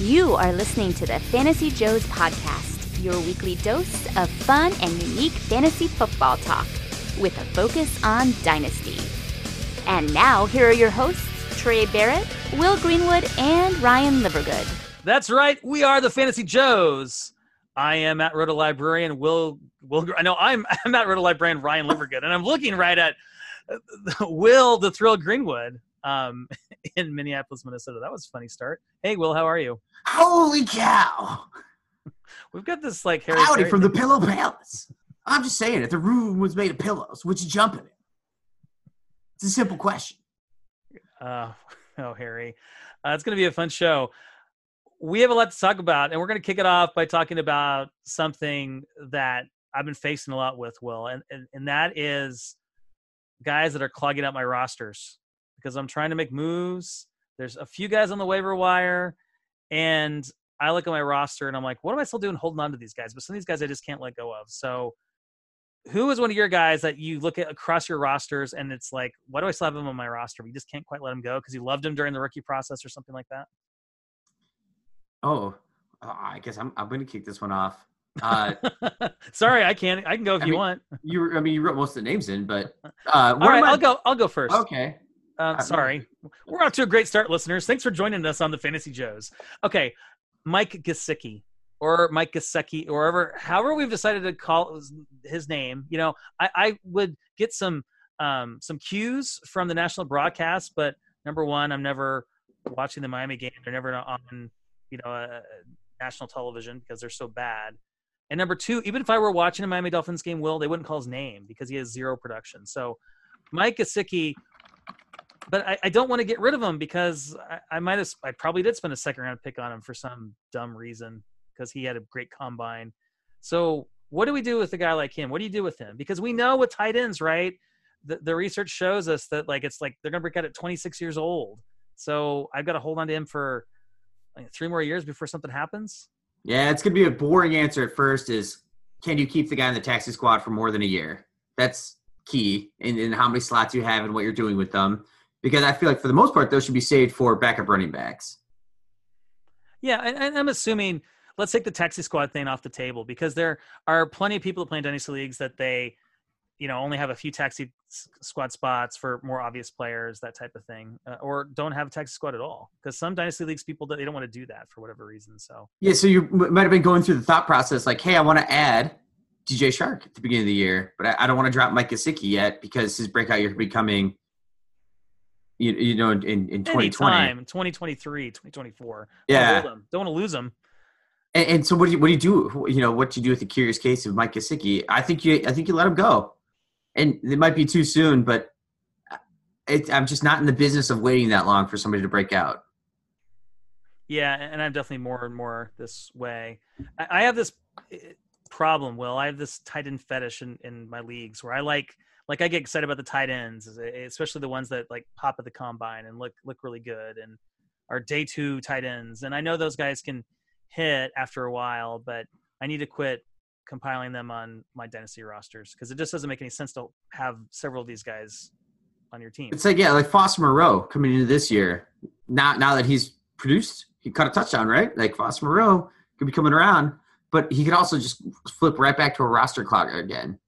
You are listening to the Fantasy Joes podcast, your weekly dose of fun and unique fantasy football talk with a focus on dynasty. And now, here are your hosts, Trey Barrett, Will Greenwood, and Ryan Livergood. That's right. We are the Fantasy Joes. I am at Roto Librarian Will. Will I know I'm I'm at Roto Librarian Ryan Livergood, and I'm looking right at uh, Will the Thrill Greenwood um, in Minneapolis, Minnesota. That was a funny start. Hey, Will, how are you? Holy cow! We've got this like Harry Howdy from the. Pillow Palace. I'm just saying, if the room was made of pillows, would you jump in it? It's a simple question. Uh, oh, Harry. Uh, it's going to be a fun show. We have a lot to talk about, and we're going to kick it off by talking about something that I've been facing a lot with, Will, and, and, and that is guys that are clogging up my rosters because I'm trying to make moves. There's a few guys on the waiver wire, and I look at my roster and I'm like, what am I still doing holding on to these guys? But some of these guys I just can't let go of. So, who is one of your guys that you look at across your rosters and it's like, why do I still have him on my roster? But you just can't quite let him go because you loved him during the rookie process or something like that? Oh, uh, I guess I'm, I'm going to kick this one off. Uh, Sorry, I can't. I can go if I you mean, want. you, I mean, you wrote most of the names in, but uh, All what I- I'll go. I'll go first. Okay. Uh, sorry, we're off to a great start, listeners. Thanks for joining us on the Fantasy Joes. Okay, Mike Gesicki or Mike Gesicki, or whatever, however we've decided to call his name. You know, I, I would get some um, some cues from the national broadcast, but number one, I'm never watching the Miami game. They're never on, you know, uh, national television because they're so bad. And number two, even if I were watching a Miami Dolphins game, Will, they wouldn't call his name because he has zero production. So Mike Gesicki, but I, I don't want to get rid of him because I, I might have, I probably did spend a second round pick on him for some dumb reason because he had a great combine. So what do we do with a guy like him? What do you do with him? Because we know with tight ends, right? The, the research shows us that like it's like they're gonna break out at 26 years old. So I've got to hold on to him for like three more years before something happens. Yeah, it's to be a boring answer at first is can you keep the guy in the taxi squad for more than a year? That's key in, in how many slots you have and what you're doing with them. Because I feel like for the most part, those should be saved for backup running backs. Yeah, and, I'm assuming let's take the taxi squad thing off the table because there are plenty of people that play in dynasty leagues that they, you know, only have a few taxi squad spots for more obvious players, that type of thing, uh, or don't have a taxi squad at all. Because some dynasty leagues people they don't want to do that for whatever reason. So Yeah, so you might have been going through the thought process like, hey, I want to add DJ Chark at the beginning of the year, but I, I don't want to drop Mike Gesicki yet because his breakout year could be coming, you, you know, in, in 2020. anytime 2023, 2024, Yeah. Don't, don't want to lose them. And, and so what do you what do you do? You know, what do you do with the curious case of Mike Gesicki? I think you I think you let him go, and it might be too soon, but it, I'm just not in the business of waiting that long for somebody to break out. Yeah, and I'm definitely more and more this way. I, I have this eh, problem, Will. I have this tight end fetish in, in my leagues where I like like I get excited about the tight ends, eh, especially the ones that like pop at the combine and look look really good and are day two tight ends. And I know those guys can hit after a while, but I need to quit compiling them on my dynasty rosters because it just doesn't make any sense to have several of these guys on your team. It's like yeah, like Foster Moreau coming into this year. Now now that he's produced, he caught a touchdown, right? Like Foster Moreau could be coming around, but he could also just flip right back to a roster clogger again.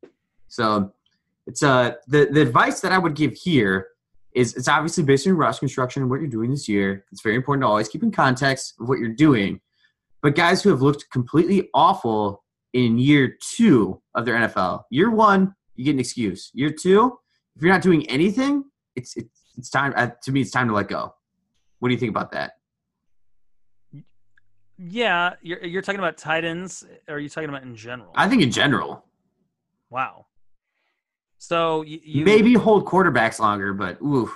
So it's uh the the advice that I would give here is it's obviously based on your roster construction and what you're doing this year. It's very important to always keep in context of what you're doing. But guys who have looked completely awful in year two of their NFL, year one, you get an excuse. Year two, if you're not doing anything, it's it's, it's time uh, to me. It's time to let go. What do you think about that? Yeah, you're you're talking about tight ends, or are you talking about in general? I think in general, Wow. So you, you maybe hold quarterbacks longer, but oof.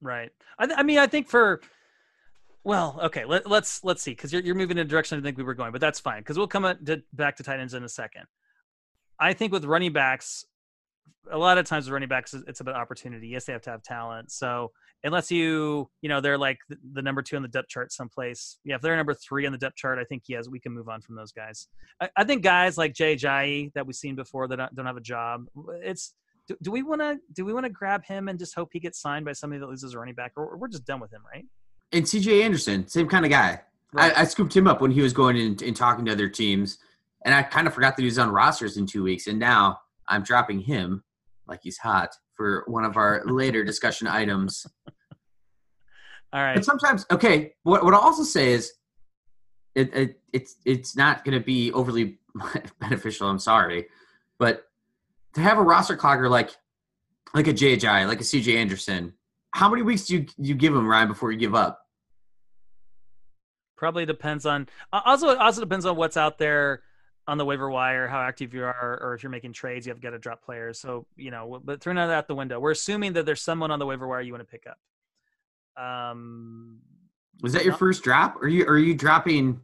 right. I, th- I mean, I think for well, okay. Let, let's let's see because you're you're moving in a direction I think we were going, but that's fine because we'll come to, back to tight ends in a second. I think with running backs, a lot of times with running backs, it's about opportunity. Yes, they have to have talent. So unless you, you know, they're like the, number two on the depth chart someplace. Yeah, if they're number three on the depth chart, I think yes, we can move on from those guys. I, I think guys like Jay Ajayi that we've seen before that don't, have a job. It's do, do we want to do we want to grab him and just hope he gets signed by somebody that loses a running back, or, we're just done with him, right? And C.J. Anderson, same kind of guy. I, I scooped him up when he was going in and talking to other teams, and I kind of forgot that he was on rosters in two weeks, and now I'm dropping him like he's hot for one of our later discussion items. All right. But sometimes, okay, what what I'll also say is, it, it it's it's not going to be overly beneficial. I'm sorry, but to have a roster clogger like like a JJ, like a CJ Anderson, how many weeks do you you give him Ryan before you give up? Probably depends on. Also, also depends on what's out there on the waiver wire, how active you are, or if you're making trades, you have got to drop players. So you know, but throwing that out the window. We're assuming that there's someone on the waiver wire you want to pick up. Um, Was that your first drop? Or are you are you dropping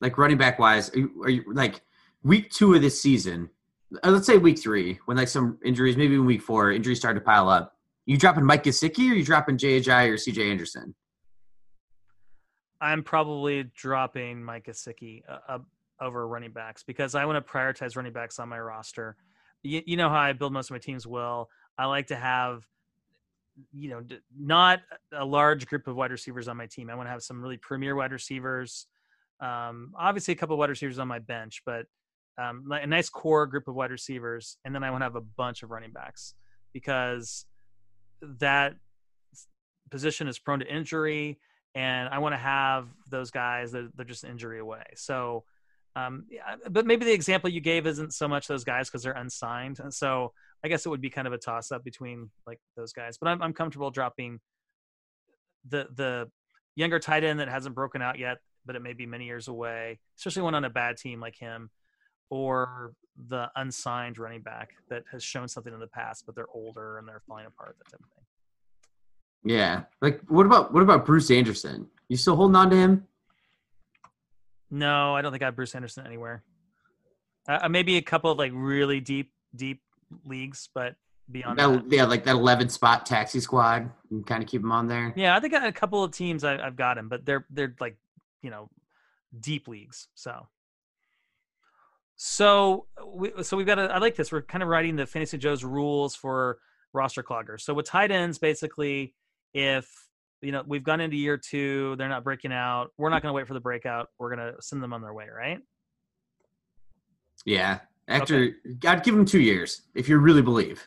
like running back wise? Are you, are you like week two of this season? uh, Let's say week three, when like some injuries, maybe in week four, injuries start to pile up. You dropping Mike Gesicki or you dropping JJ or CJ Anderson? I'm probably dropping Mike Gesicki uh, uh, over running backs because I want to prioritize running backs on my roster. You, you know how I build most of my teams. Will I like to have, you know, not a large group of wide receivers on my team. I want to have some really premier wide receivers. Um, obviously, a couple of wide receivers on my bench, but um, a nice core group of wide receivers, and then I want to have a bunch of running backs because that position is prone to injury and I want to have those guys that they're just injury away. So, um, but maybe the example you gave isn't so much those guys because they're unsigned. And so I guess it would be kind of a toss up between like those guys. But I'm, I'm comfortable dropping the the younger tight end that hasn't broken out yet, but it may be many years away, especially one on a bad team like him, or the unsigned running back that has shown something in the past, but they're older and they're falling apart. That type of thing. Yeah. Like what about what about Bruce Anderson? You still holding on to him? No, I don't think I have Bruce Anderson anywhere. Uh, maybe a couple of like really deep, deep leagues, but beyond that, That, yeah, like that eleven spot taxi squad. You can kind of keep him on there. yeah, I think a couple of teams I, I've got him, but they're they're like you know deep leagues. So, so we so we've got a, I like this. We're kind of writing the Fantasy Joe's rules for roster cloggers. So with tight ends, basically, if you know we've gone into year two, they're not breaking out. We're not going to wait for the breakout. We're going to send them on their way, right? Yeah. After I'd give them two years if you really believe.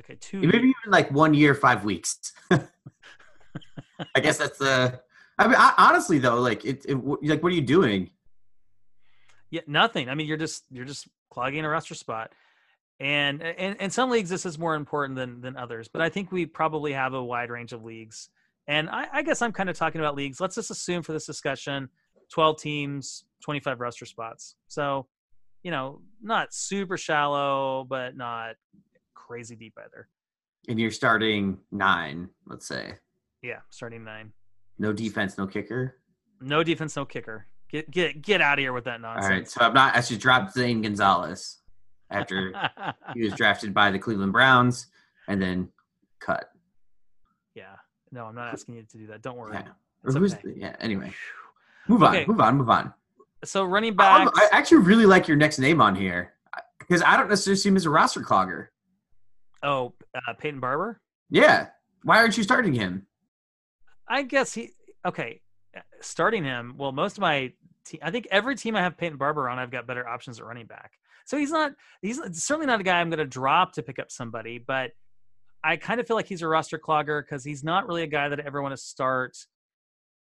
Okay, two. Maybe even like one year, five weeks. I guess that's the. I mean, I, honestly though, like it, it, like what are you doing? Yeah, nothing. I mean, you're just you're just clogging a roster spot, and and in some leagues this is more important than than others. But I think we probably have a wide range of leagues, and I, I guess I'm kind of talking about leagues. Let's just assume for this discussion, 12 teams, 25 roster spots. So, you know, not super shallow, but not crazy deep either. And you're starting nine, let's say. Yeah, starting nine. No defense, no kicker. No defense, no kicker. Get get get out of here with that nonsense. All right, so I'm not. I should drop Zane Gonzalez after he was drafted by the Cleveland Browns and then cut. No, I'm not asking you to do that. Don't worry. Yeah. It's Or who's- okay. yeah. Anyway, move on. Okay. Move on. Move on. So running I'm- I actually really like your next name on here because I don't necessarily see him as a roster clogger. Oh, uh, Peyton Barber. Yeah. Why aren't you starting him? I guess he. Okay, starting him. Well, most of my team. I think every team I have Peyton Barber on, I've got better options at running back. So he's not. He's certainly not a guy I'm going to drop to pick up somebody. But I kind of feel like he's a roster clogger because he's not really a guy that I ever want to start.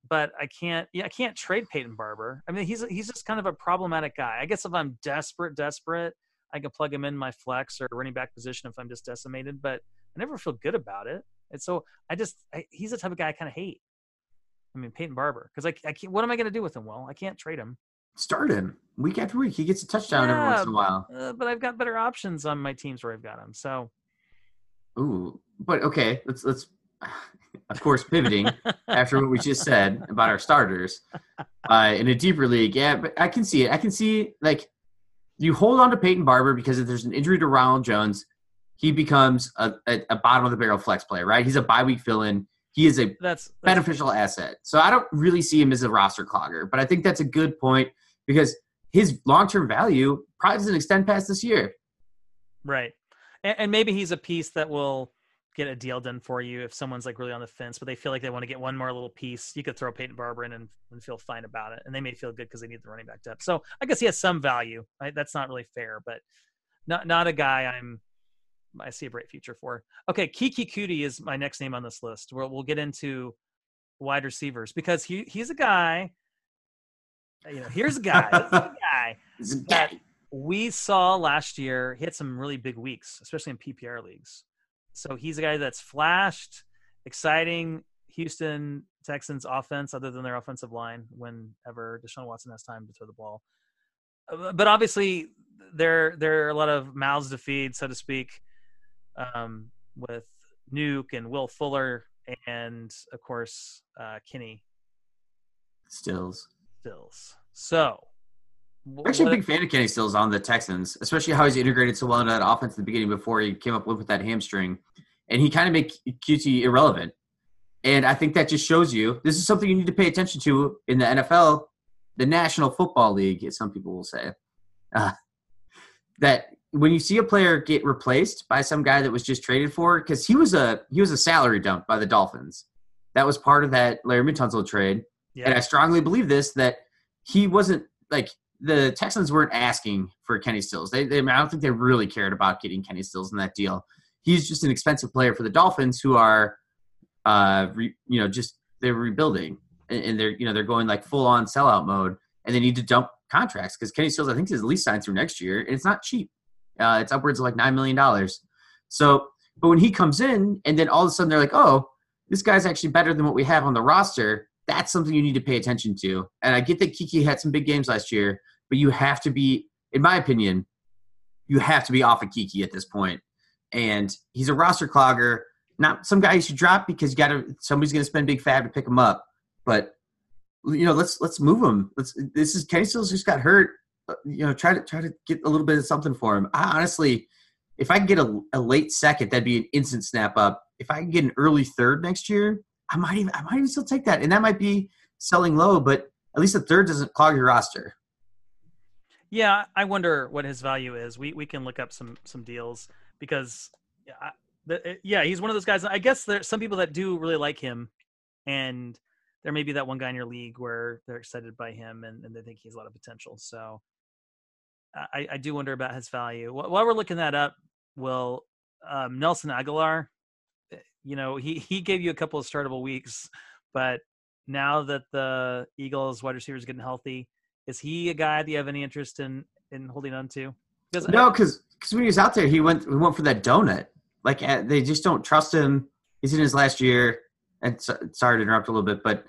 But I can't. Yeah, I can't trade Peyton Barber. I mean, he's he's just kind of a problematic guy. I guess if I'm desperate, desperate, I can plug him in my flex or running back position if I'm just decimated. But I never feel good about it. And so I just I, he's the type of guy I kind of hate. I mean Peyton Barber because I, I can't. What am I going to do with him? Well, I can't trade him. Start him week after week. He gets a touchdown every once in a while. Uh, but I've got better options on my teams where I've got him. So Ooh, but okay. Let's let's. Of course, pivoting after what we just said about our starters uh, in a deeper league. Yeah, but I can see it. I can see like you hold on to Peyton Barber because if there's an injury to Ronald Jones, he becomes a, a, a bottom of the barrel flex player, right? He's a bye week fill in. He is a that's, that's beneficial asset. So I don't really see him as a roster clogger, but I think that's a good point because his long term value probably doesn't extend past this year. right. And, and maybe he's a piece that will get a deal done for you if someone's like really on the fence, but they feel like they want to get one more little piece. You could throw Peyton Barber in and, and feel fine about it, and they may feel good because they need the running back depth. So I guess he has some value. Right? That's not really fair, but not not a guy I'm I see a bright future for. Okay, Keke Coutee is my next name on this list. We'll we'll get into wide receivers because he he's a guy. You know, here's a guy. a guy that we saw last year. He had some really big weeks, especially in PPR leagues. So he's a guy that's flashed, exciting Houston Texans offense, other than their offensive line, whenever Deshaun Watson has time to throw the ball. Uh, but obviously, there there are a lot of mouths to feed, so to speak, um, with Nuke and Will Fuller, and of course uh, Kenny Stills. Stills. So, I'm actually a big fan of Kenny Stills on the Texans, especially how he's integrated so well into that offense at the beginning before he came up with that hamstring, and he kind of made Coutee irrelevant. And I think that just shows you this is something you need to pay attention to in the NFL, the National Football League, as some people will say. Uh, that when you see a player get replaced by some guy that was just traded for, because he was a he was a salary dump by the Dolphins. That was part of that Laremy Tunsil trade, yeah. and I strongly believe this that he wasn't like the Texans weren't asking for Kenny Stills. They, they I don't think they really cared about getting Kenny Stills in that deal. He's just an expensive player for the Dolphins, who are, uh, re, you know, just they're rebuilding and, and they're you know they're going like full on sellout mode, and they need to dump contracts because Kenny Stills I think is at least signed through next year, and it's not cheap. Uh, it's upwards of like nine million dollars. So, but when he comes in, and then all of a sudden they're like, "Oh, this guy's actually better than what we have on the roster." That's something you need to pay attention to. And I get that Keke had some big games last year, but you have to be, in my opinion, you have to be off of Keke at this point. And he's a roster clogger. Not some guy you should drop because you got to. Somebody's going to spend big fab to pick him up. But you know, let's let's move him. Let's. This is Kenny Stills just got hurt uh, you know, try to try to get a little bit of something for him. I honestly, if I can get a, a late second, that'd be an instant snap up. If I can get an early third next year, I might even I might even still take that, and that might be selling low, but at least a third doesn't clog your roster. Yeah, I wonder what his value is. We we can look up some some deals because yeah, the, yeah, he's one of those guys. I guess there's some people that do really like him, and there may be that one guy in your league where they're excited by him and, and they think he's a lot of potential. So I, I do wonder about his value. While we're looking that up, Will um, Nelson eh, you know, he he gave you a couple of startable weeks, but now that the Eagles wide receiver is getting healthy, is he a guy that you have any interest in in holding on to? Because no, because because when he was out there, he went he went for that donut. Like eh, they just don't trust him. He's in his last year. And so, sorry to interrupt a little bit, but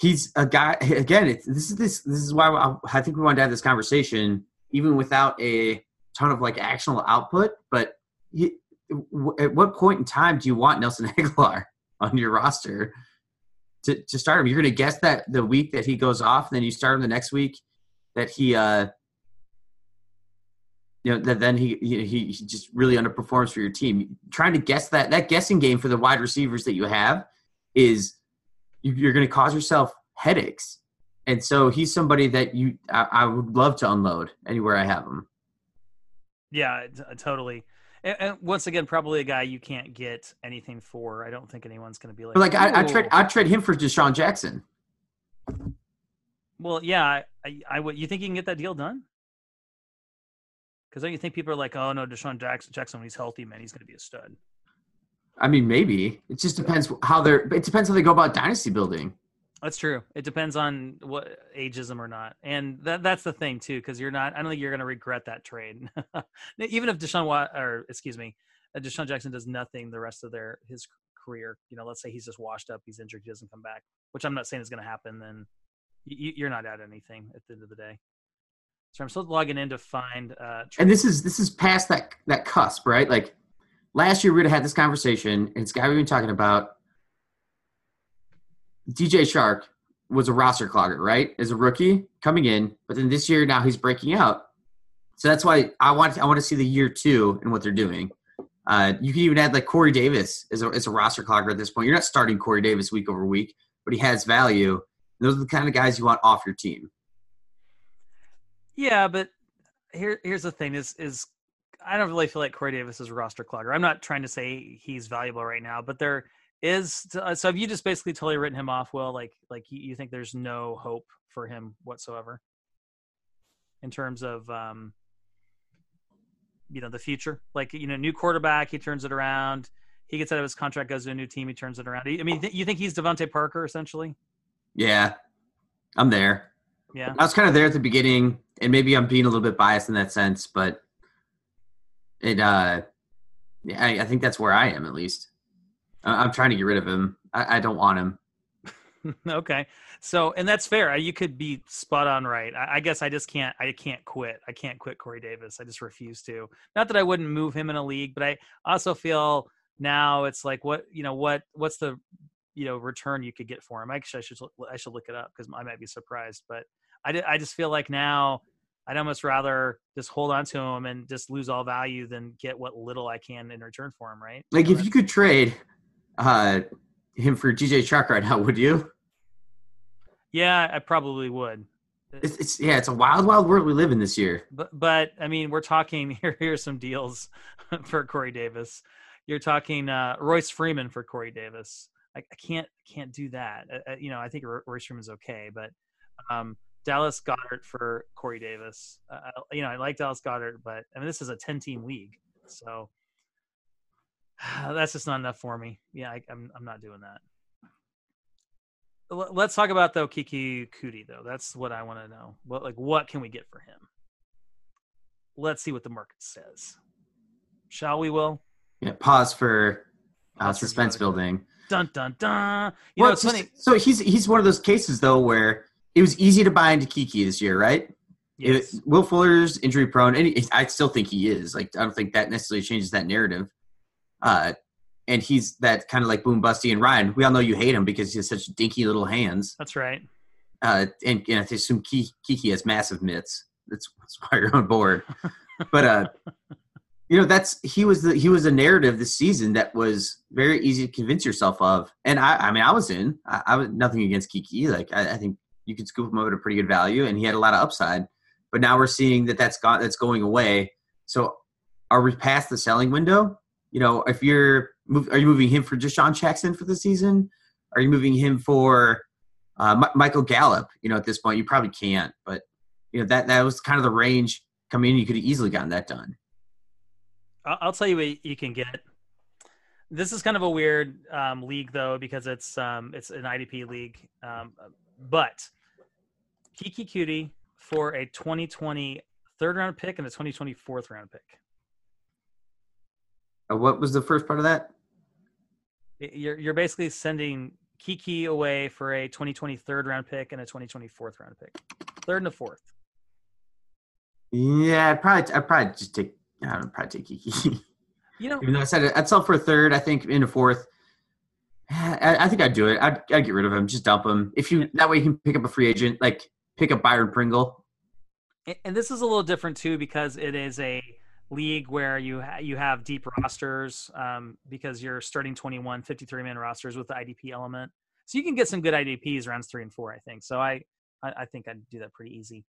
he's a guy again this is this this is why I, I, think we wanted to have this conversation even without a ton of like actionable output but at what point in time do you want nelson Agholor on your roster to, to start him you're going to guess that the week that he goes off and then you start him the next week that he uh you know that then he, he he just really underperforms for your team trying to guess that that guessing game for the wide receivers that you have is you're going to cause yourself headaches. And so he's somebody that you I, I, would love to unload anywhere I have him. Yeah, totally. And, and, once again, probably a guy you can't get anything for. I don't think anyone's going to be like. But like I, I trade I trade him for DeSean Jackson. Well, yeah, I, I would. You think you can get that deal done? Because don't you think people are like, oh no, DeSean Jackson, Jackson when he's healthy, man, he's going to be a stud. I mean, maybe it just depends how they're. It depends how they go about dynasty building. That's true. It depends on what ageism or not, and that that's the thing too. Because you're not. I don't think you're going to regret that trade, even if Deshaun Watt or excuse me, uh, DeSean Jackson does nothing the rest of their his career. You know, let's say he's just washed up, he's injured, he doesn't come back, which I'm not saying is going to happen. Then you, are not at anything at the end of the day. So I'm still logging in to find. Uh, and this is this is past that that cusp, right? Like last year we would have had this conversation, and it's guy we've been talking about. DJ Chark was a roster clogger, right? As a rookie coming in, but then this year now he's breaking out. So that's why I want I want to see the year two and what they're doing. Uh, you can even add like Corey Davis as a, as a roster clogger at this point. You're not starting Corey Davis week over week, but he has value. Those are the kind of guys you want off your team. Yeah, but here here's the thing: is is I don't really feel like Corey Davis is a roster clogger. I'm not trying to say he's valuable right now, but there is. Uh, so have you just basically totally written him off? Will like like you, think there's no hope for him whatsoever in terms of um, you know the future? Like you know, new quarterback, he turns it around. He gets out of his contract, goes to a new team, he turns it around. I mean, you think he's DeVante Parker essentially? Yeah, I'm there. Yeah, I was kind of there at the beginning, and maybe I'm being a little bit biased in that sense, but it uh yeah, I, I think that's where I am at least. I, am trying to get rid of him. I, I don't want him. okay, so and that's fair. You could be spot on right. I, I, guess I just can't. I can't quit. I can't quit Corey Davis. I just refuse to. Not that I wouldn't move him in a league, but I also feel now it's like what you know what what's the you know return you could get for him. Actually, I should I should look it up because I might be surprised. But I I just feel like now I'd almost rather just hold on to him and just lose all value than get what little I can in return for him, right? Like if you could trade uh, him for DJ Chark right now, would you? Yeah, I probably would. It's, it's, yeah, it's a wild, wild world we live in this year. But but I mean, we're talking here. Here's some deals for Corey Davis. You're talking uh, Royce Freeman for Corey Davis. I, I can't can't do that. Uh, uh you know, I think Royce Freeman's okay, but um, Dallas Goedert for Corey Davis. Uh, you know, I like Dallas Goedert, but I mean, this is a 10 team league. So that's just not enough for me. Yeah, I, am I'm, I'm not doing that. Let's talk about though Keke Coutee though. That's what I want to know. What like what can we get for him? Let's see what the market says. Shall we? Will yeah. Pause for uh, suspense building. Dun dun dun. You well, know, it's funny. So he's he's one of those cases though where it was easy to buy into Keke this year, right? Yes. It, Will Fuller's injury prone, and I still think he is. Like, I don't think that necessarily changes that narrative. Uh, and he's that kind of like boom busty and Ryan. We all know you hate him because he has such dinky little hands. That's right. Uh, and, and I assume Keke has massive mitts. That's, that's why you're on board. but uh, you know, that's he was the he was a narrative this season that was very easy to convince yourself of. And I, I mean, I was in. I, I was nothing against Keke. Like I, I think you could scoop him up at a pretty good value, and he had a lot of upside. But now we're seeing that that's got that's going away. So are we past the selling window? You know, if you're are you moving him for DeSean Jackson for the season? Are you moving him for uh, M- Michael Gallup? You know, at this point, you probably can't. But you know that that was kind of the range coming in. You could have easily gotten that done. I'll tell you what you can get. This is kind of a weird um, league though because it's um, it's an IDP league, um, but Keke Coutee for a 2020 third round pick and a 2020 fourth round pick. Uh, what was the first part of that? You're you're basically sending Keke away for a 2020 third round pick and a 2020 fourth round pick, third and a fourth. Yeah, I'd probably I'd probably just take yeah, I'd probably take Keke. You know, even though I said it, I'd sell for a third. I think in a fourth. I, I think I'd do it. I'd, I'd get rid of him. Just dump him. If you that way you can pick up a free agent. Like pick up Byron Pringle. And this is a little different too because it is a league where you ha- you have deep rosters um, because you're starting 21 53 man rosters with the IDP element. So you can get some good IDPs rounds 3 and 4 I think. So I I, I think I'd do that pretty easy.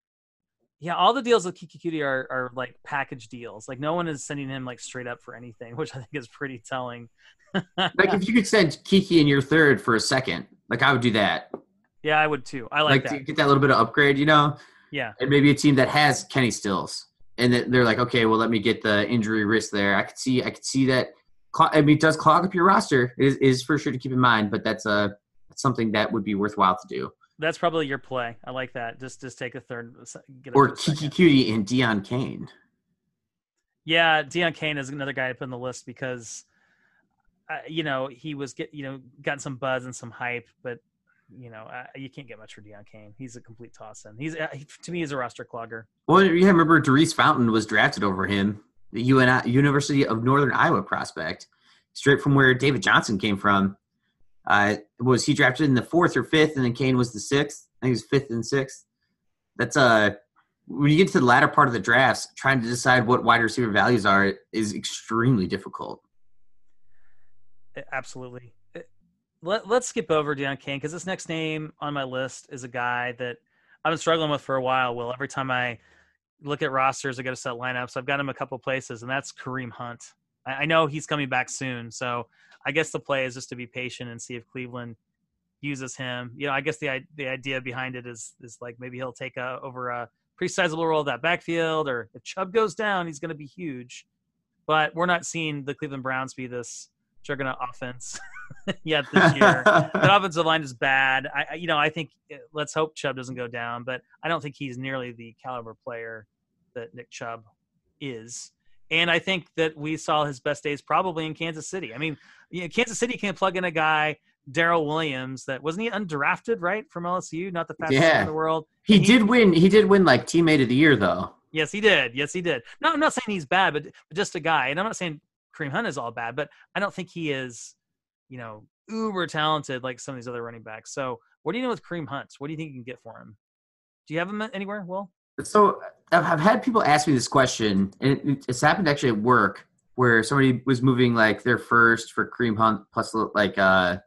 Yeah, all the deals with Keke Coutee are, are like package deals. Like no one is sending him like straight up for anything, which I think is pretty telling. like if you could send Keke in your third for a second, like I would do that. Yeah, I would too. I like, like that. get that little bit of upgrade, you know. Yeah. And maybe a team that has Kenny Stills, and they're like, okay, well, let me get the injury risk there. I could see, I could see that. I mean, it does clog up your roster. It is, is for sure to keep in mind, but that's a that's something that would be worthwhile to do. That's probably your play. I like that. Just just take a third. Get or Keke Coutee and Deon Cain. Yeah, Deon Cain is another guy to put on the list because, uh, you know, he was get you know gotten some buzz and some hype, but you know, uh, you can't get much for Deon Cain. He's a complete toss in. He's uh, he, to me, he's a roster clogger. Well, yeah, remember Daurice Fountain was drafted over him, the UNI, University of Northern Iowa prospect, straight from where David Johnson came from. Uh, was he drafted in the fourth or fifth, and then Cain was the sixth? I think he was fifth and sixth. That's uh when you get to the latter part of the drafts, trying to decide what wide receiver values are is extremely difficult. Absolutely let, us skip over Deon Cain because this next name on my list is a guy that I've been struggling with for a while. Will every time I look at rosters. I got to set lineups. I've got him a couple places, and that's Kareem Hunt. I, I know he's coming back soon, so I guess the play is just to be patient and see if Cleveland uses him. You know, I guess the the idea behind it is is like maybe he'll take a, over a pretty sizable role of that backfield, or if Chubb goes down, he's going to be huge. But we're not seeing the Cleveland Browns be this juggernaut offense yet this year. the offensive line is bad. I, you know, I think eh, let's hope Chubb doesn't go down, but I don't think he's nearly the caliber player that Nick Chubb is. And I think that we saw his best days probably in Kansas City. I mean, you know, Kansas City can plug in a guy, Darrel Williams, that wasn't he undrafted, right, from LSU, not the fastest yeah. in the world. He, he did win. He did win like teammate of the year, though. Yes, he did. Yes, he did. No, I'm not saying he's bad, but, but just a guy. And I'm not saying Kareem Hunt is all bad, but I don't think he is, you know, uber talented like some of these other running backs. So, what do you know with Kareem Hunt? What do you think you can get for him? Do you have him anywhere? Will? So, I've had people ask me this question, and it's happened actually at work where somebody was moving like their first for Kareem Hunt plus like uh,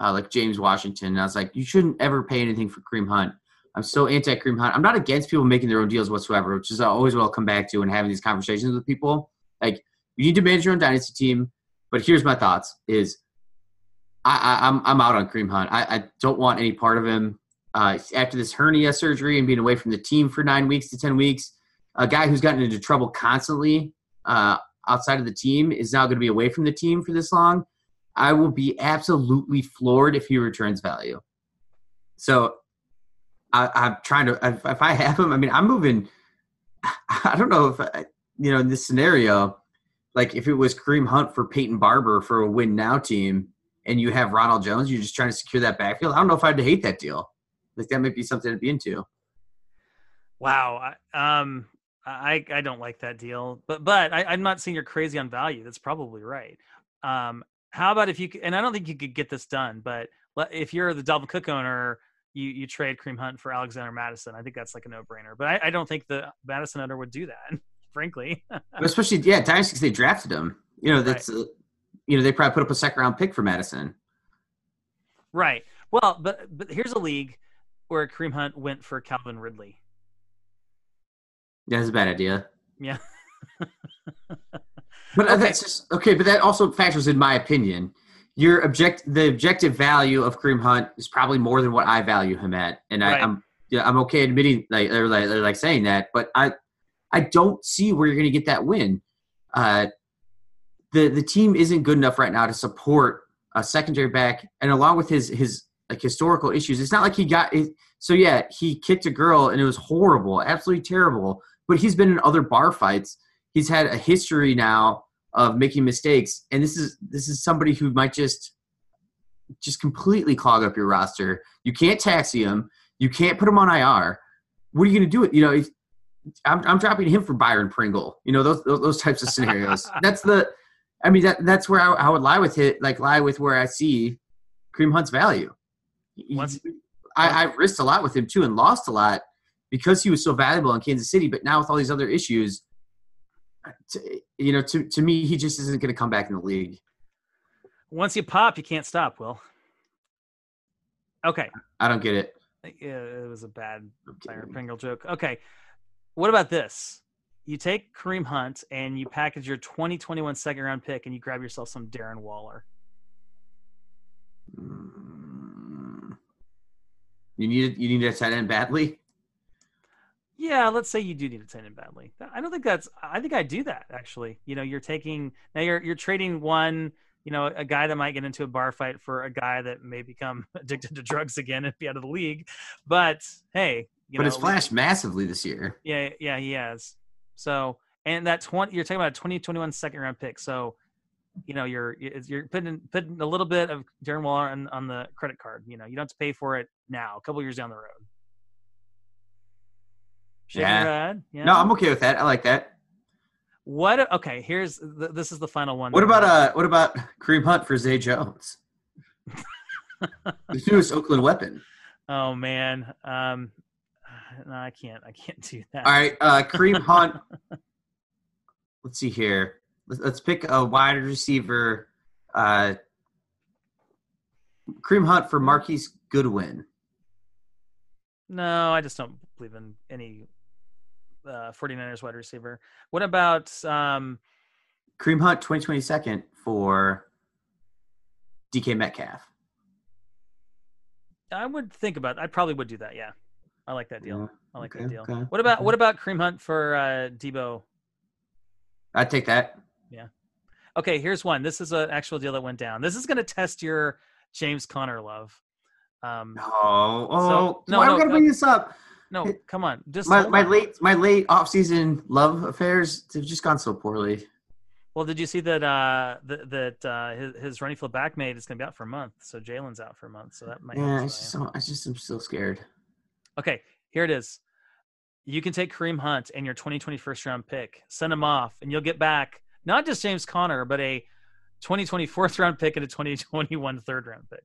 uh like James Washington. And I was like, you shouldn't ever pay anything for Kareem Hunt. I'm so anti Kareem Hunt. I'm not against people making their own deals whatsoever, which is always what I'll come back to and having these conversations with people. Like, you need to manage your own dynasty team. But here's my thoughts: is I, I, am I'm, I'm out on Kareem Hunt. I, I don't want any part of him. Uh, after this hernia surgery and being away from the team for nine weeks to ten weeks, a guy who's gotten into trouble constantly uh, outside of the team is now going to be away from the team for this long. I will be absolutely floored if he returns value. So I, am trying to. If, if, I have him, I mean, I'm moving. I don't know if I, you know in this scenario, like if it was Kareem Hunt for Peyton Barber for a win now team, and you have Ronald Jones, you're just trying to secure that backfield. I don't know if I'd hate that deal. Like that might be something to be into. Wow. Um, I I don't like that deal, but but I, am not saying you're crazy on value. That's probably right. Um, how about if you and I don't think you could get this done, but if you're the double Cook owner, you you trade Kareem Hunt for Alexander Mattison. I think that's like a no brainer. But I, I, don't think the Mattison owner would do that, frankly. Especially yeah, Dynasty they drafted him. You know that's right. uh, you know they probably put up a second round pick for Mattison. Right. Well, but but here's a league where Kareem Hunt went for Calvin Ridley. Yeah, that's a bad idea. Yeah. but okay. that's just okay. But that also factors in my opinion. Your object, the objective value of Kareem Hunt is probably more than what I value him at, and. I, am yeah, I'm okay admitting like or like, or like saying that. But I I don't see where you're going to get that win. Uh, the the team isn't good enough right now to support a secondary back, and along with his his like historical issues, it's not like he got. It, so yeah, he kicked a girl and it was horrible, absolutely terrible. But he's been in other bar fights. He's had a history now of making mistakes, and this is this is somebody who might just just completely clog up your roster. You can't taxi him. You can't put him on IR. What are you going to do? It you know. I'm, I'm dropping him for Byron Pringle. You know those those, those types of scenarios. That's the I mean, that that's where I, I, would lie with it, like lie with where I see Kareem Hunt's value. Once, I, I risked a lot with him too and lost a lot because he was so valuable in Kansas City. But now with all these other issues, to, you know, to to me, he just isn't going to come back in the league. Once you pop, you can't stop. Will. Okay. I don't get it. Yeah, it was a bad Byron Pringle joke. Okay. What about this? you take Kareem Hunt and you package your 2021 second round pick and you grab yourself some Darren Waller. Mm. You need you need a tight end badly. Yeah, let's say you do need a tight end badly. I don't think that's. I think I do that actually. You know, you're taking now you're you're trading one. You know, a guy that might get into a bar fight for a guy that may become addicted to drugs again and be out of the league. But hey, but know, it's flashed massively this year. Yeah, yeah, he has. So, and that 20, you're talking about a 2021 second round pick. So, you know, you're, you're putting, putting a little bit of Darren Waller on, on the credit card. You know, you don't have to pay for it now, a couple years down the road. yeah. yeah. No, I'm okay with that. I like that. What? Okay, here's the, this is the final one. What about uh? What about Kareem Hunt for Zay Jones? the newest Oakland weapon. Oh man, um, no, I can't. I can't do that. All right, uh, Kareem Hunt. let's see here. Let's, let's pick a wide receiver. Uh, Kareem Hunt for Marquise Goodwin. No, I just don't believe in any uh, 49ers wide receiver. What about um, Kareem Hunt, 2022nd for DK Metcalf. I would think about. I probably would do that. Yeah, I like that deal. Yeah, I like okay, that deal. okay, What about what about Kareem Hunt for uh, Debo? I'd take that. Yeah. Okay, here's one. This is an actual deal that went down. This is going to test your James Conner love. Um, Oh, oh, no, why no, we gotta bring this up? no, come on. Just My, my on. late my late off season love affairs have just gone so poorly. Well, did you see that uh, that, that uh, his, his running field back mate is going to be out for a month? So Jaylen's out for a month. So that might. Yeah, it's just, so, I just am still scared. Okay, here it is. You can take Kareem Hunt and your 2020 first round pick, send him off, and you'll get back not just James Conner, but a 2020 fourth round pick and a 2021 third round pick.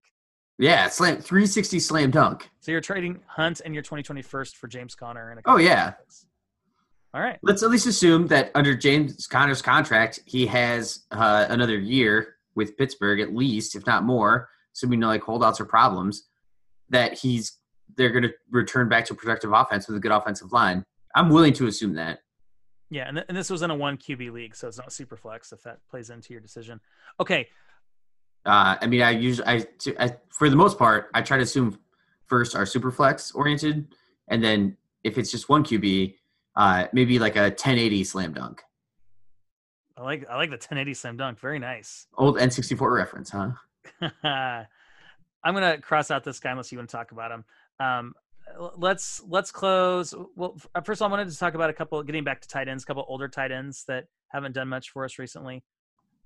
Yeah, slam 360 slam dunk. So you're trading Hunt and your 2020 first for James Conner and a Oh, yeah. All right. Let's at least assume that under James Conner's contract, he has uh, another year with Pittsburgh at least, if not more. So we know like holdouts or problems that he's they're going to return back to a productive offense with a good offensive line. I'm willing to assume that. Yeah, and, th- and this was in a one QB league, so it's not super flex if that plays into your decision. Okay, Uh, I mean, I usually, I, I, for the most part, I try to assume first are super flex oriented, and then if it's just one QB, uh, maybe like a 1080 slam dunk. I like I like the 1080 slam dunk. Very nice. Old N64 reference, huh? I'm gonna cross out this guy unless you want to talk about him. Um, let's let's close. Well, uh, first of all, I wanted to talk about a couple. Getting back to tight ends, a couple older tight ends that haven't done much for us recently.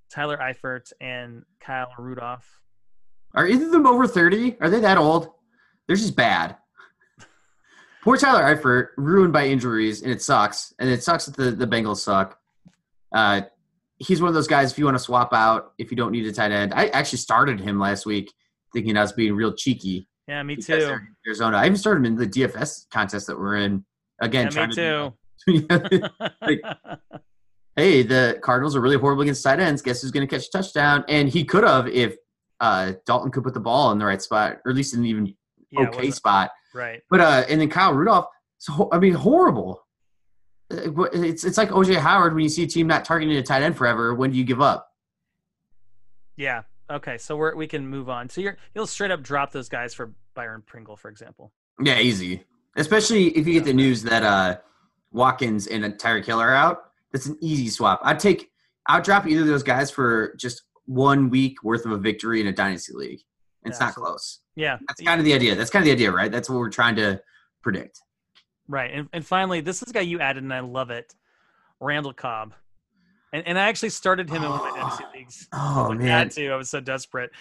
Tyler Eifert and Kyle Rudolph. Are either of them over 30? Are they that old? They're just bad. Poor Tyler Eifert, ruined by injuries, and it sucks. And it sucks that the, the Bengals suck. Uh, he's one of those guys, if you want to swap out, if you don't need a tight end. I actually started him last week thinking I was being real cheeky. Yeah, me too. Arizona. I even started him in the DFS contest that we're in. Again, Yeah, me to too. hey, the Cardinals are really horrible against tight ends. Guess who's going to catch a touchdown? And he could have if uh, Dalton could put the ball in the right spot, or at least in an even yeah, okay spot. right. But uh, and then Kyle Rudolph. So I mean, horrible. Uh, It's it's like OJ Howard when you see a team not targeting a tight end forever. When do you give up? Yeah. Okay. So we're we can move on. So you're you'll straight up drop those guys for Byron Pringle, for example. Yeah, easy. Especially if you get the news that uh, Watkins and Tyreek Hill are out. That's an easy swap. I'd take. I'd drop either of those guys for just one week worth of a victory in a dynasty league. It's Yeah, not absolutely. close. Yeah. That's kind of the idea. That's kind of the idea, right? That's what we're trying to predict. Right. And, and finally, this is a guy you added, and I love it Randall Cobb. And, and I actually started him in one of my dynasty leagues. Oh I man. had to. I was so desperate.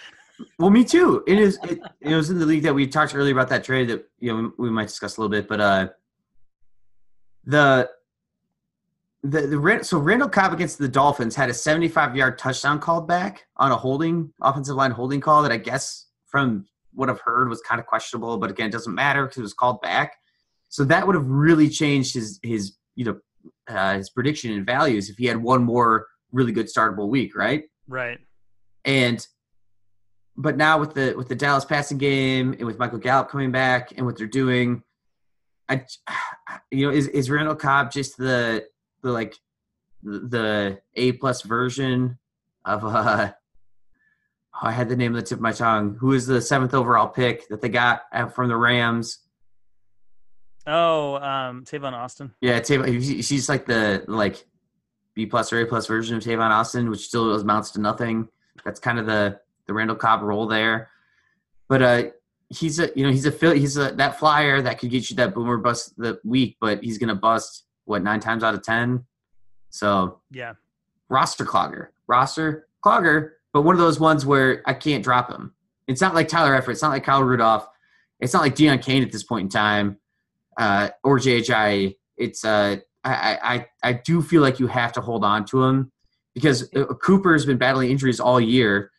Well, me too. It is. It, it was in the league that we talked earlier about that trade that you know we, we might discuss a little bit, but uh, the the the so Randall Cobb against the Dolphins had a 75 yard touchdown called back on a holding offensive line holding call that I guess from what I've heard was kind of questionable, but again, it doesn't matter because it was called back. So that would have really changed his his you know uh, his prediction and values if he had one more really good startable week, right? Right. And but now with the with the Dallas passing game and with Michael Gallup coming back and what they're doing, I you know is is Randall Cobb just the the like the A plus version of uh oh, I had the name of the tip of my tongue. Who is the seventh overall pick that they got from the Rams? Oh, um, Tavon Austin. Yeah, Tavon. She's like the like B plus or A plus version of Tavon Austin, which still amounts to nothing. That's kind of the the Randall Cobb role there. But uh, he's a you know he's a he's a that flyer that could get you that boomer bust the week, but he's gonna bust what nine times out of ten. So Yeah. roster clogger, roster clogger, but one of those ones where I can't drop him. It's not like Tyler Eifert. It's not like Kyle Rudolph. It's not like Deon Cain at this point in time, uh, or JHI. It's uh, I, I I do feel like you have to hold on to him because uh, Cooper has been battling injuries all year.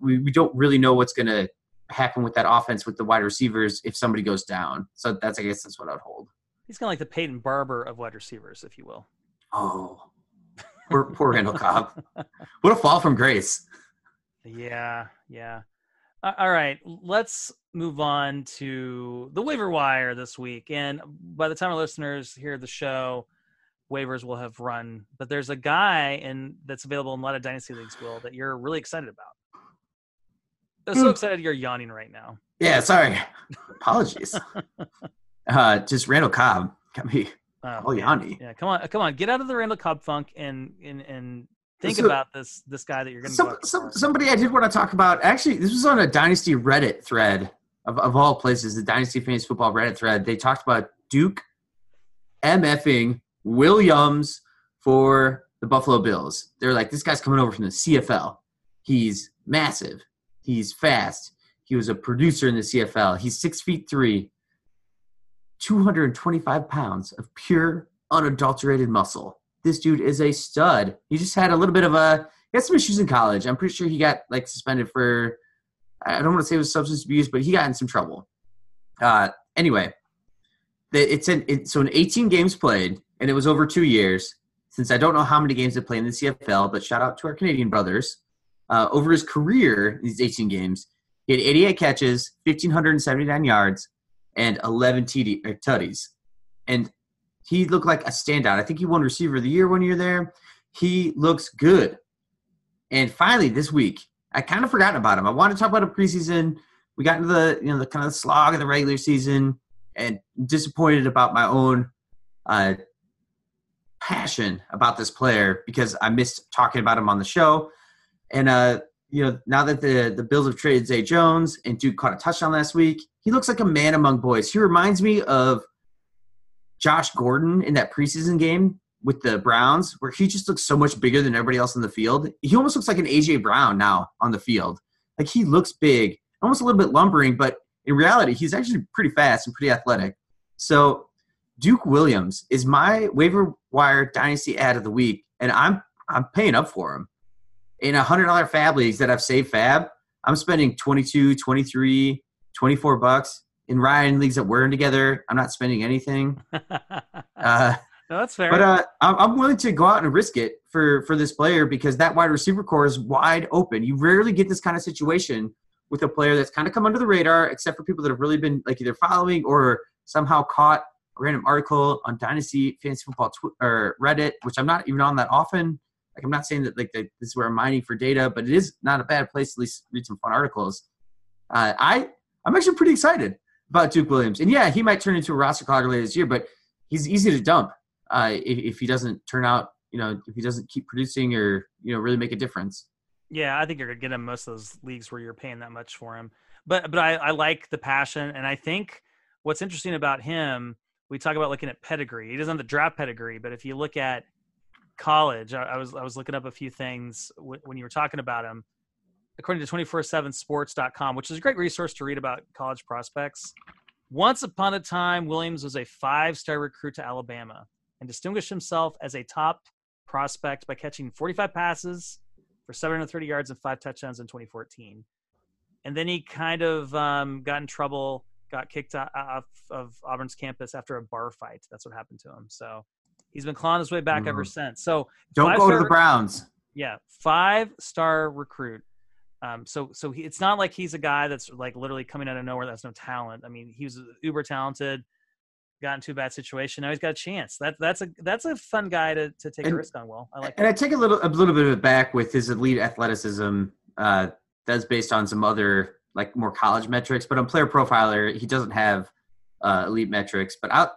We we don't really know what's going to happen with that offense with the wide receivers if somebody goes down. So that's I guess that's what I'd hold. He's kind of like the Peyton Barber of wide receivers, if you will. Oh, poor poor Randall Cobb. What a fall from grace. Yeah, yeah. A- All right, let's move on to the waiver wire this week. And by the time our listeners hear the show, waivers will have run. But there's a guy and that's available in a lot of dynasty leagues, Will, that you're really excited about. I'm so Hmm. excited you're yawning right now. Yeah, sorry. Apologies. uh, just Randall Cobb got me Oh, all. Yanni. Yeah, come on, come on, get out of the Randall Cobb funk and and and think So- about this this guy that you're going to Some, some, somebody I did want to talk about. Actually, this was on a Dynasty Reddit thread of, of all places, the Dynasty Fantasy Football Reddit thread. They talked about Duke MFing Williams for the Buffalo Bills. They're like, this guy's coming over from the CFL. He's massive. He's fast. He was a producer in the CFL. He's six feet three, 225 pounds of pure, unadulterated muscle. This dude is a stud. He just had a little bit of a he had some issues in college. I'm pretty sure he got like suspended for I don't want to say it was substance abuse, but he got in some trouble. Uh, anyway, it's an it, so in 18 games played, and it was over two years. Since I don't know how many games they played in the CFL, but shout out to our Canadian brothers. Uh, over his career, these 18 games, he had 88 catches, 1,579 yards, and 11 TD, or tutties. And he looked like a standout. I think he won Receiver of the Year one year there. He looks good. And finally, this week, I kind of forgotten about him. I wanted to talk about a preseason. We got into the you know the kind of slog of the regular season, and disappointed about my own uh, passion about this player because I missed talking about him on the show. And uh, you know, now that the the Bills have traded Zay Jones and Duke caught a touchdown last week, he looks like a man among boys. He reminds me of Josh Gordon in that preseason game with the Browns, where he just looks so much bigger than everybody else in the field. He almost looks like an AJ Brown now on the field. Like he looks big, almost a little bit lumbering, but in reality, he's actually pretty fast and pretty athletic. So Duke Williams is my waiver wire dynasty ad of the week, and I'm I'm paying up for him. In a hundred dollar FAAB leagues that I've saved FAAB, I'm spending 22, 23, 24 bucks. In Ryan leagues that we're in together, I'm not spending anything. Uh, no, that's fair. but uh, I'm, willing to go out and risk it for for this player because that wide receiver corps is wide open. You rarely get this kind of situation with a player that's kind of come under the radar, except for people that have really been like either following or somehow caught a random article on Dynasty Fantasy Football tw- or Reddit, which I'm not even on that often. Like I'm not saying that like that this is where I'm mining for data, but it is not a bad place to at least read some fun articles. Uh, I I'm actually pretty excited about Duke Williams, and yeah, he might turn into a roster clogger later this year, but he's easy to dump uh, if, if he doesn't turn out, you know, if he doesn't keep producing or you know really make a difference. Yeah, I think you're gonna get him most of those leagues where you're paying that much for him. But but I, I like the passion, and I think what's interesting about him, we talk about looking at pedigree. He doesn't have the draft pedigree, but if you look at college, I, I was I was looking up a few things w- when you were talking about him. According to 247sports.com, which is a great resource to read about college prospects, once upon a time, Williams was a five-star recruit to Alabama and distinguished himself as a top prospect by catching 45 passes for 730 yards and five touchdowns in 2014. And then he kind of um, got in trouble, got kicked off of Auburn's campus after a bar fight. That's what happened to him. So he's been clawing his way back ever Mhm. since. So Don't go to the Browns. yeah, five star recruit. Um, so so he, it's not like he's a guy that's like literally coming out of nowhere that's no talent. I mean, he was uber talented, got into a bad situation. Now he's got a chance. That that's a that's a fun guy to, to take a risk on. Will I like? And I take a little a little bit of it back with his elite athleticism. Uh, that's based on some other like more college metrics, but on Player Profiler, he doesn't have uh, elite metrics. But I'll,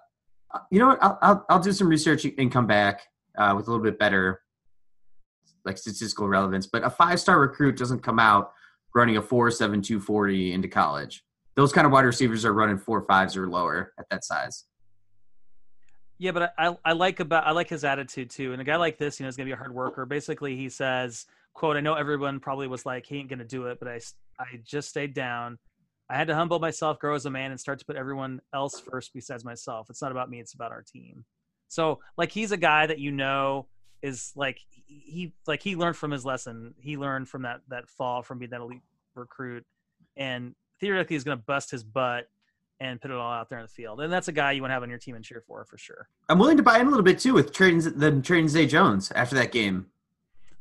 you know what? I'll I'll, I'll do some research and come back uh, with a little bit better like statistical relevance. But a five star recruit doesn't come out running a four seven two forty into college. Those kind of wide receivers are running four fives or lower at that size. Yeah, but I, I like about I like his attitude too. And a guy like this, you know, is gonna be a hard worker. Basically, he says, "quote I know everyone probably was like he ain't gonna do it, but I I just stayed down. I had to humble myself, grow as a man, and start to put everyone else first besides myself. It's not about me; it's about our team. So, like, he's a guy that you know is like he like he learned from his lesson. He learned from that that fall from being that elite recruit, and theoretically, he's gonna bust his butt." And put it all out there in the field, and that's a guy you want to have on your team and cheer for, for sure. I'm willing to buy in a little bit too with trading them trading Zay Jones after that game.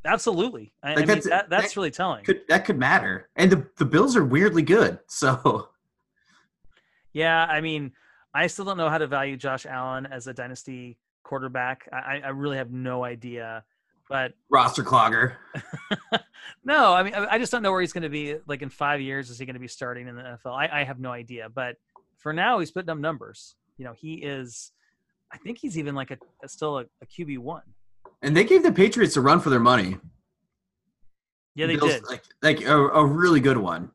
Absolutely. I, I Like, mean, that's- that, that's that really telling. Could that could matter? And the the Bills are weirdly good, so yeah, I mean, I still don't know how to value Josh Allen as a dynasty quarterback. I, I really have no idea. But roster clogger. no, I mean, I just don't know where he's going to be. Like in five years, is he going to be starting in the NFL? I, I have no idea. But for now, he's putting up numbers. You know, he is. I think he's even like a, a still a, a QB one. And they gave the Patriots a run for their money. Yeah, they Bills, did. Like, like a, a really good one.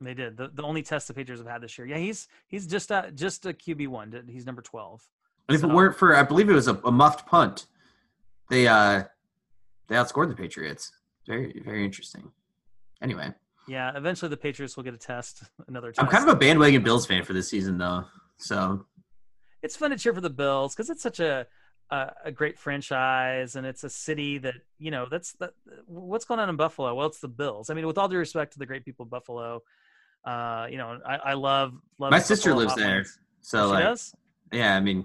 They did. The, the only test the Patriots have had this year. Yeah, he's he's just a, just a QB one. He's number twelve. And if So- it weren't for, I believe it was a, a muffed punt, they uh they outscored the Patriots. Very very interesting. Anyway, Yeah, eventually the Patriots will get a test. Another test. I'm kind of a bandwagon Bills fan for this season though. So it's fun to cheer for the Bills because it's such a, a a great franchise and it's a city that you know that's that. What's going on in Buffalo? Well, it's the Bills. I mean, with all due respect to the great people of Buffalo, uh, you know, I, I love love. My sister Buffalo lives there. So Oh, she like does. yeah, I mean,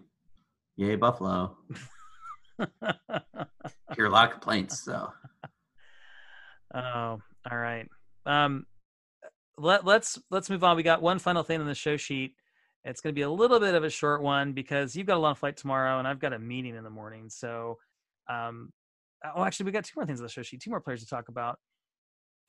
yay Buffalo. Hear a lot of complaints. So Oh, all right. Um, let let's let's move on. We got one final thing on the show sheet. It's going to be a little bit of a short one because you've got a long flight tomorrow, and I've got a meeting in the morning. So, um, oh, actually, we got two more things on the show sheet. Two more players to talk about.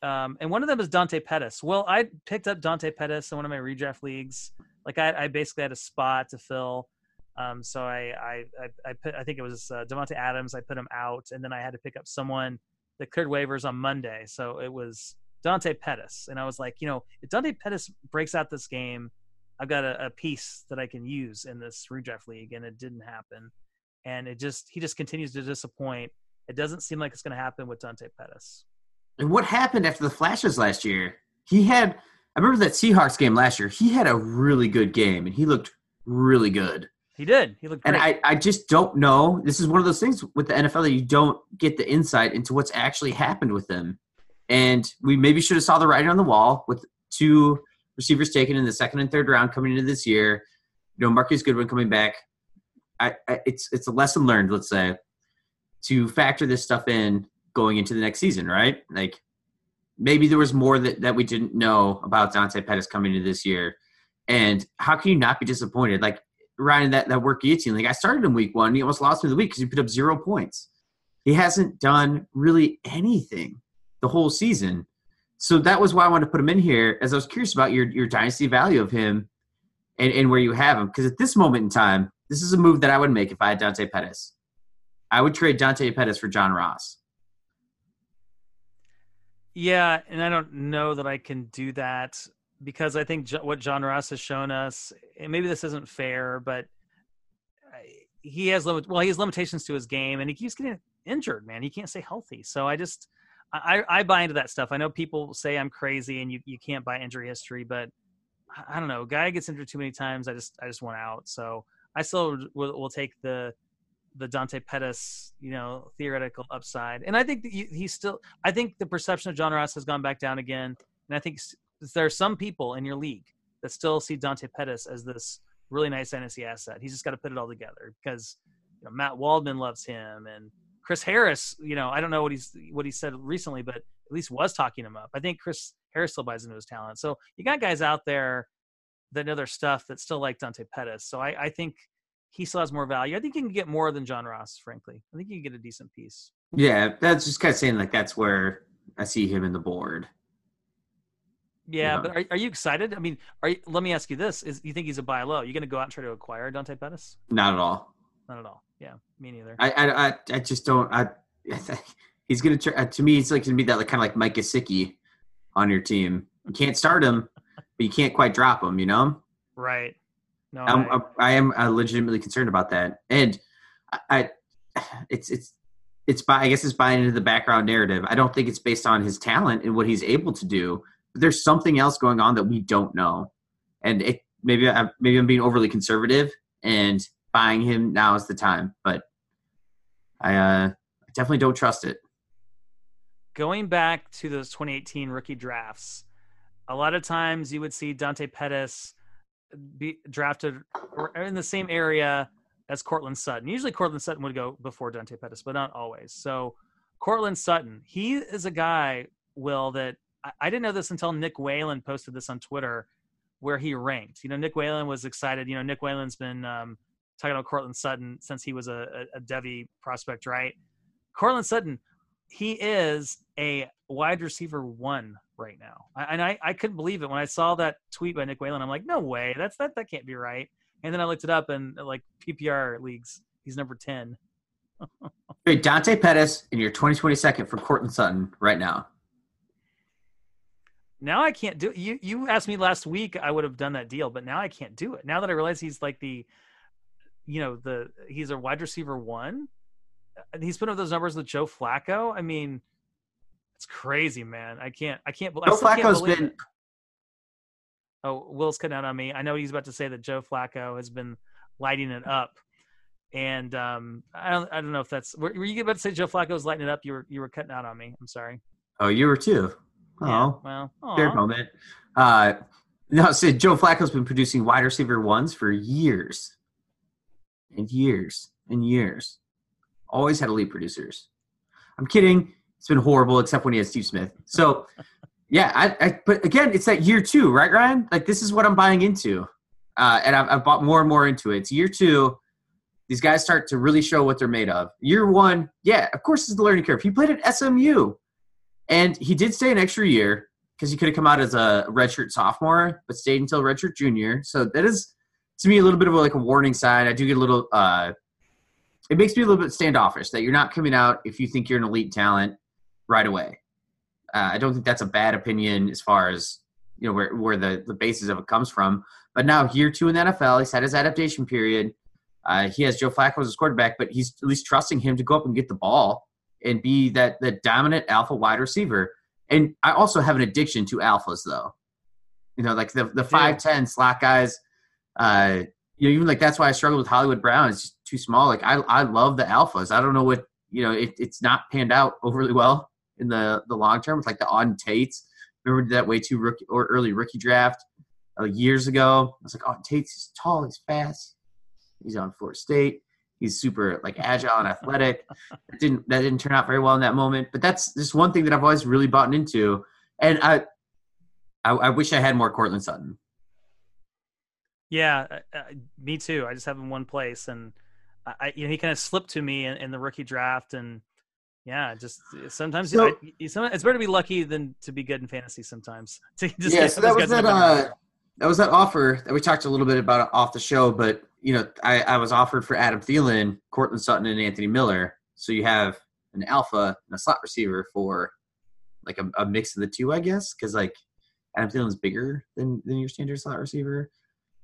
Um, and one of them is Dante Pettis. Well, I picked up Dante Pettis in one of my redraft leagues. Like I, I basically had a spot to fill. Um, so I, I, I, I put, I think it was uh, Davante Adams. I put him out, and then I had to pick up someone that cleared waivers on Monday. So it was Dante Pettis, and I was like, you know, if Dante Pettis breaks out this game, I've got a, a piece that I can use in this redraft league, and it didn't happen. And it just he just continues to disappoint. It doesn't seem like it's going to happen with Dante Pettis. and what happened after the flashes last year? He had I remember that Seahawks game last year. He had a really good game and he looked really good. He did. He looked great. And I, I just don't know. This is one of those things with the NFL that you don't get the insight into what's actually happened with them. And we maybe should have saw the writing on the wall with two receivers taken in the second and third round coming into this year. You know, Marquise Goodwin coming back. I, I it's it's a lesson learned, let's say, to factor this stuff in going into the next season, right? Like maybe there was more that, that we didn't know about Dante Pettis coming into this year. And how can you not be disappointed? Like Ryan, that, that work team, like I started in week one, he almost lost me the week because he put up zero points. He hasn't done really anything the whole season. So that was why I wanted to put him in here, as I was curious about your your dynasty value of him and, and where you have him. Because at this moment in time, this is a move that I would make if I had Dante Pettis. I would trade Dante Pettis for John Ross. Yeah, and I don't know that I can do that because I think what John Ross has shown us, and maybe this isn't fair, but he has. Well, he has limitations to his game, and he keeps getting injured. Man, he can't stay healthy. So I just, I, I buy into that stuff. I know people say I'm crazy and you, you can't buy injury history, but I- don't know. Guy gets injured too many times. I just, I just want out. So I still will, will take the the Dante Pettis, you know, theoretical upside. And I think that he- he's still. I think the perception of John Ross has gone back down again. And I think there are some people in your league that still see Dante Pettis as this really nice fantasy asset. He's just got to put it all together because you know, Matt Waldman loves him and Chris Harris. You know, I don't know what he's what he said recently, but at least was talking him up. I think Chris Harris still buys into his talent. So you got guys out there that know their stuff that still like Dante Pettis. So I, I think he still has more value. I think you can get more than John Ross, frankly. I think you can get a decent piece. Yeah, that's just kind of saying like that's where I see him in the board. Yeah, Yeah. but are, are you excited? I mean, are you, let me ask you this: Is you think he's a buy low? You going to go out and try to acquire Dante Pettis? Not at all. Not at all. Yeah, me neither. I I I, I just don't. I, I think he's gonna. Try, to me, It's like gonna be that like kind of like Mike Gesicki on your team. You can't start him, but you can't quite drop him. You know. right. No, I'm, I- I am uh, legitimately concerned about that, and I, I, it's it's it's by I guess it's buying into the background narrative. I don't think it's based on his talent and what he's able to do. There's something else going on that we don't know, and it maybe I maybe I'm being overly conservative and buying him now is the time, but I uh, definitely don't trust it. going back to those 2018 rookie drafts, a lot of times you would see Dante Pettis be drafted in the same area as Courtland Sutton. Usually Courtland Sutton would go before Dante Pettis, but not always. So Courtland Sutton, he is a guy, Will, that I, I didn't know this until Nick Whalen posted this on Twitter where he ranked. You know, Nick Whalen was excited. You know, Nick Whalen's been um, talking about Courtland Sutton since he was a, a, a Devy prospect, right? Courtland Sutton, he is a wide receiver one right now, I, and I, I couldn't believe it when I saw that tweet by Nick Whalen. I'm like, no way, that's that that can't be right. And then I looked it up, and like PPR leagues, he's number ten. Dante Pettis in your 2022nd for Courtland Sutton right now. Now I can't do it. you. You asked me last week, I would have done that deal, but now I can't do it. Now that I realize he's like the, you know, the he's a wide receiver one. And he's put up those numbers with Joe Flacco. I mean, it's crazy, man. I can't. I can't. I Joe still can't believe been it. Oh, Will's cutting out on me. I know he's about to say that Joe Flacco has been lighting it up, and um, I don't. I don't know if that's. Were, were you about to say Joe Flacco's lighting it up? You were. You were cutting out on me. I'm sorry. Oh, you were too. Oh, Yeah, well, fair moment. Uh, no, Sid, Joe Flacco's been producing wide receiver ones for years and years and years. Always had elite producers. I'm kidding. It's been horrible, except when he had Steve Smith. So, yeah, I, I but again, it's that year two, right, Ryan? Like this is what I'm buying into, uh, and I've, I've bought more and more into it. It's year two. These guys start to really show what they're made of. Year one, yeah, of course, it's the learning curve. He played at SMU, and he did stay an extra year because he could have come out as a redshirt sophomore, but stayed until redshirt junior. So that is to me a little bit of a, like a warning sign. I do get a little. Uh, it makes me a little bit standoffish that you're not coming out if you think you're an elite talent right away. Uh, I don't think that's a bad opinion as far as you know where where the the basis of it comes from. But now year two in the NFL, he's had his adaptation period. Uh, he has Joe Flacco as his quarterback, but he's at least trusting him to go up and get the ball and be that the dominant alpha wide receiver. And I also have an addiction to alphas, though. You know, like the the five ten slot guys. Uh, you know, even like that's why I struggle with Hollywood Brown. It's just too small. Like I I love the alphas. I don't know what you know. It, it's not panned out overly well in the the long term with like the Auden Tates. Remember that way too rookie or early rookie draft uh, years ago. I was like, oh, Tate's tall, he's fast, he's on Florida State. He's super like agile and athletic. That didn't that didn't turn out very well in that moment. But that's just one thing that I've always really bought into. And I I, I wish I had more Courtland Sutton. Yeah, uh, uh, me too. I just have him one place, and I, you know, he kind of slipped to me in, in the rookie draft, and yeah, just sometimes So- I, it's better to be lucky than to be good in fantasy. Sometimes, to just yeah, so that was that. Uh, that was that offer that we talked a little bit about off the show. But you know, I, I was offered for Adam Thielen, Courtland Sutton, and Anthony Miller. So you have an alpha and a slot receiver for like a, a mix of the two, I guess, because like Adam Thielen's bigger than than your standard slot receiver.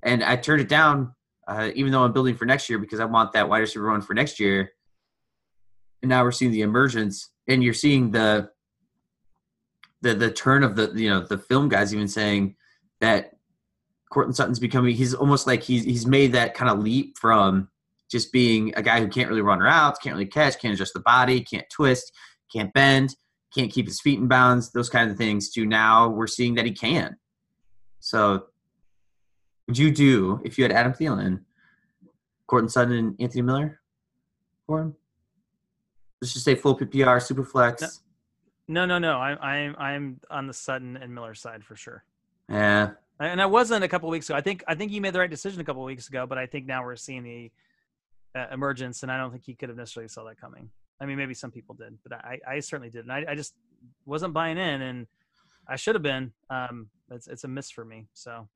And I turned it down, uh, even though I'm building for next year because I want that wide receiver one for next year. And now we're seeing the emergence, and you're seeing the the the turn of the you know the film guys even saying that Courtland Sutton's becoming he's almost like he's he's made that kind of leap from just being a guy who can't really run routes, can't really catch, can't adjust the body, can't twist, can't bend, can't keep his feet in bounds, those kinds of things. To now we're seeing that he can. So, would you do if you had Adam Thielen, Courtland Sutton, and Anthony Miller for him? Let's just say full PPR, super flex. No, no, no. I'm I'm I'm on the Sutton and Miller side for sure. Yeah, And I wasn't a couple weeks ago. I think I think you made the right decision a couple weeks ago, but I think now we're seeing the uh, emergence, and I don't think you could have necessarily saw that coming. I mean, maybe some people did, but I, I certainly didn't. I, I just wasn't buying in, and I should have been. Um, it's it's a miss for me, so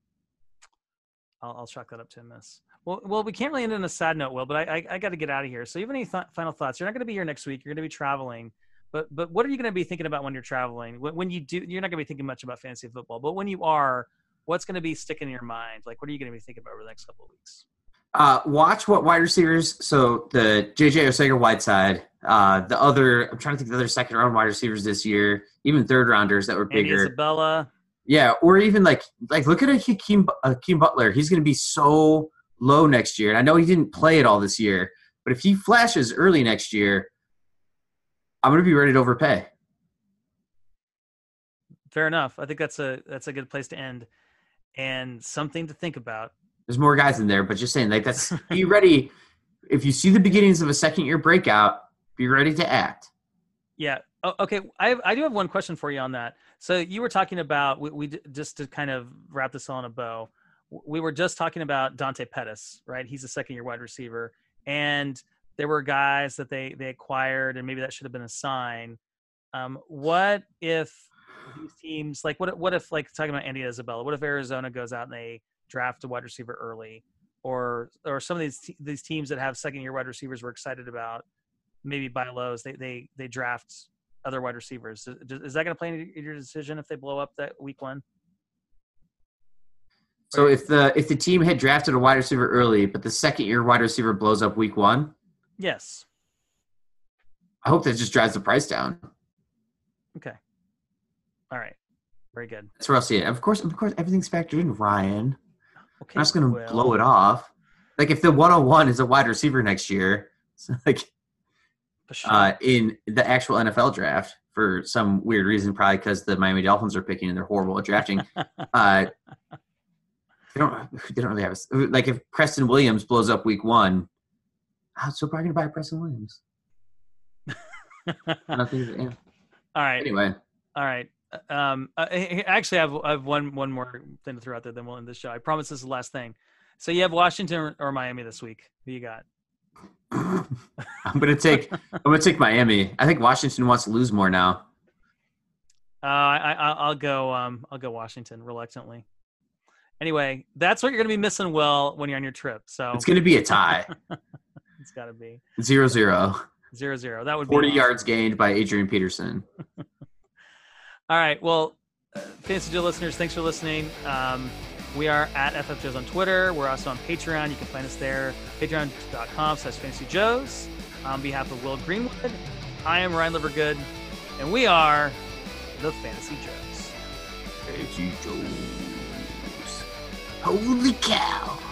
I'll, I'll chalk that up to a miss. Well, well, we can't really end on a sad note, Will, but I I, I got to get out of here. So, you have any th- final thoughts? You're not going to be here next week. You're going to be traveling. But but what are you going to be thinking about when you're traveling? When, when you do, you're not going to be thinking much about fantasy football. But when you are, what's going to be sticking in your mind? Like, what are you going to be thinking about over the next couple of weeks? Uh, watch what wide receivers. So the JJ Arcega-Whiteside, uh, the other. I'm trying to think of the other second round wide receivers this year, even third rounders that were Andy bigger. Isabella. Yeah, or even like like look at a Hakeem, Hakeem Butler. He's going to be so low next year, and I know he didn't play it all this year, but if he flashes early next year, I'm going to be ready to overpay. Fair enough. I think that's a that's a good place to end, and something to think about. There's more guys in there, but just saying like that's be ready. If you see the beginnings of a second year breakout, be ready to act. Yeah. Oh, okay. I I do have one question for you on that. So you were talking about we, we just to kind of wrap this all in a bow. we were just talking about Dante Pettis, right? He's a second year wide receiver, and there were guys that they they acquired, and maybe that should have been a sign. Um, what if these teams like what what if like talking about Andy Isabella? What if Arizona goes out and they draft a wide receiver early, or or some of these te- these teams that have second year wide receivers we're excited about, maybe buy lows. They they they draft other wide receivers. Is, is that going to play into your decision if they blow up that week one? So if the if the team had drafted a wide receiver early, but the second year wide receiver blows up week one, Yes. I hope that just drives the price down. Okay. All right. Very good. That's where I'll see it. Of course, of course, everything's factored in. Ryan, Okay. I'm just gonna Will. blow it off. Like if the 101 is a wide receiver next year, like sure. uh, in the actual NFL draft for some weird reason, probably because the Miami Dolphins are picking and they're horrible at drafting. uh, they don't. They don't really have a, like if Preston Williams blows up week one. I'm so probably gonna buy Preston Williams. I don't think. Yeah. All right. Anyway, All right. Uh, Um, uh, h- actually, I have, I have one one more thing to throw out there. Then we'll end this show. I promise this is the last thing. So you have Washington or, Miami this week. Who you got? I'm gonna take. I'm gonna take Miami. I think Washington wants to lose more now. Uh, I, I I'll go. Um, I'll go Washington reluctantly. Anyway, that's what you're going to be missing, Well, when you're on your trip. So It's gonna be a tie. it's got to be Zero zero. zero zero. That would be 40 awesome. yards gained by Adrian Peterson. All right. Well, Fantasy Joe listeners, thanks for listening. Um, we are at FFJoes on Twitter. We're also on Patreon. You can find us there, patreon.com slash Fantasy Joes. On behalf of Will Greenwood, I am Ryan Livergood, and we are the Fantasy Joes. Fantasy Joes. Holy cow.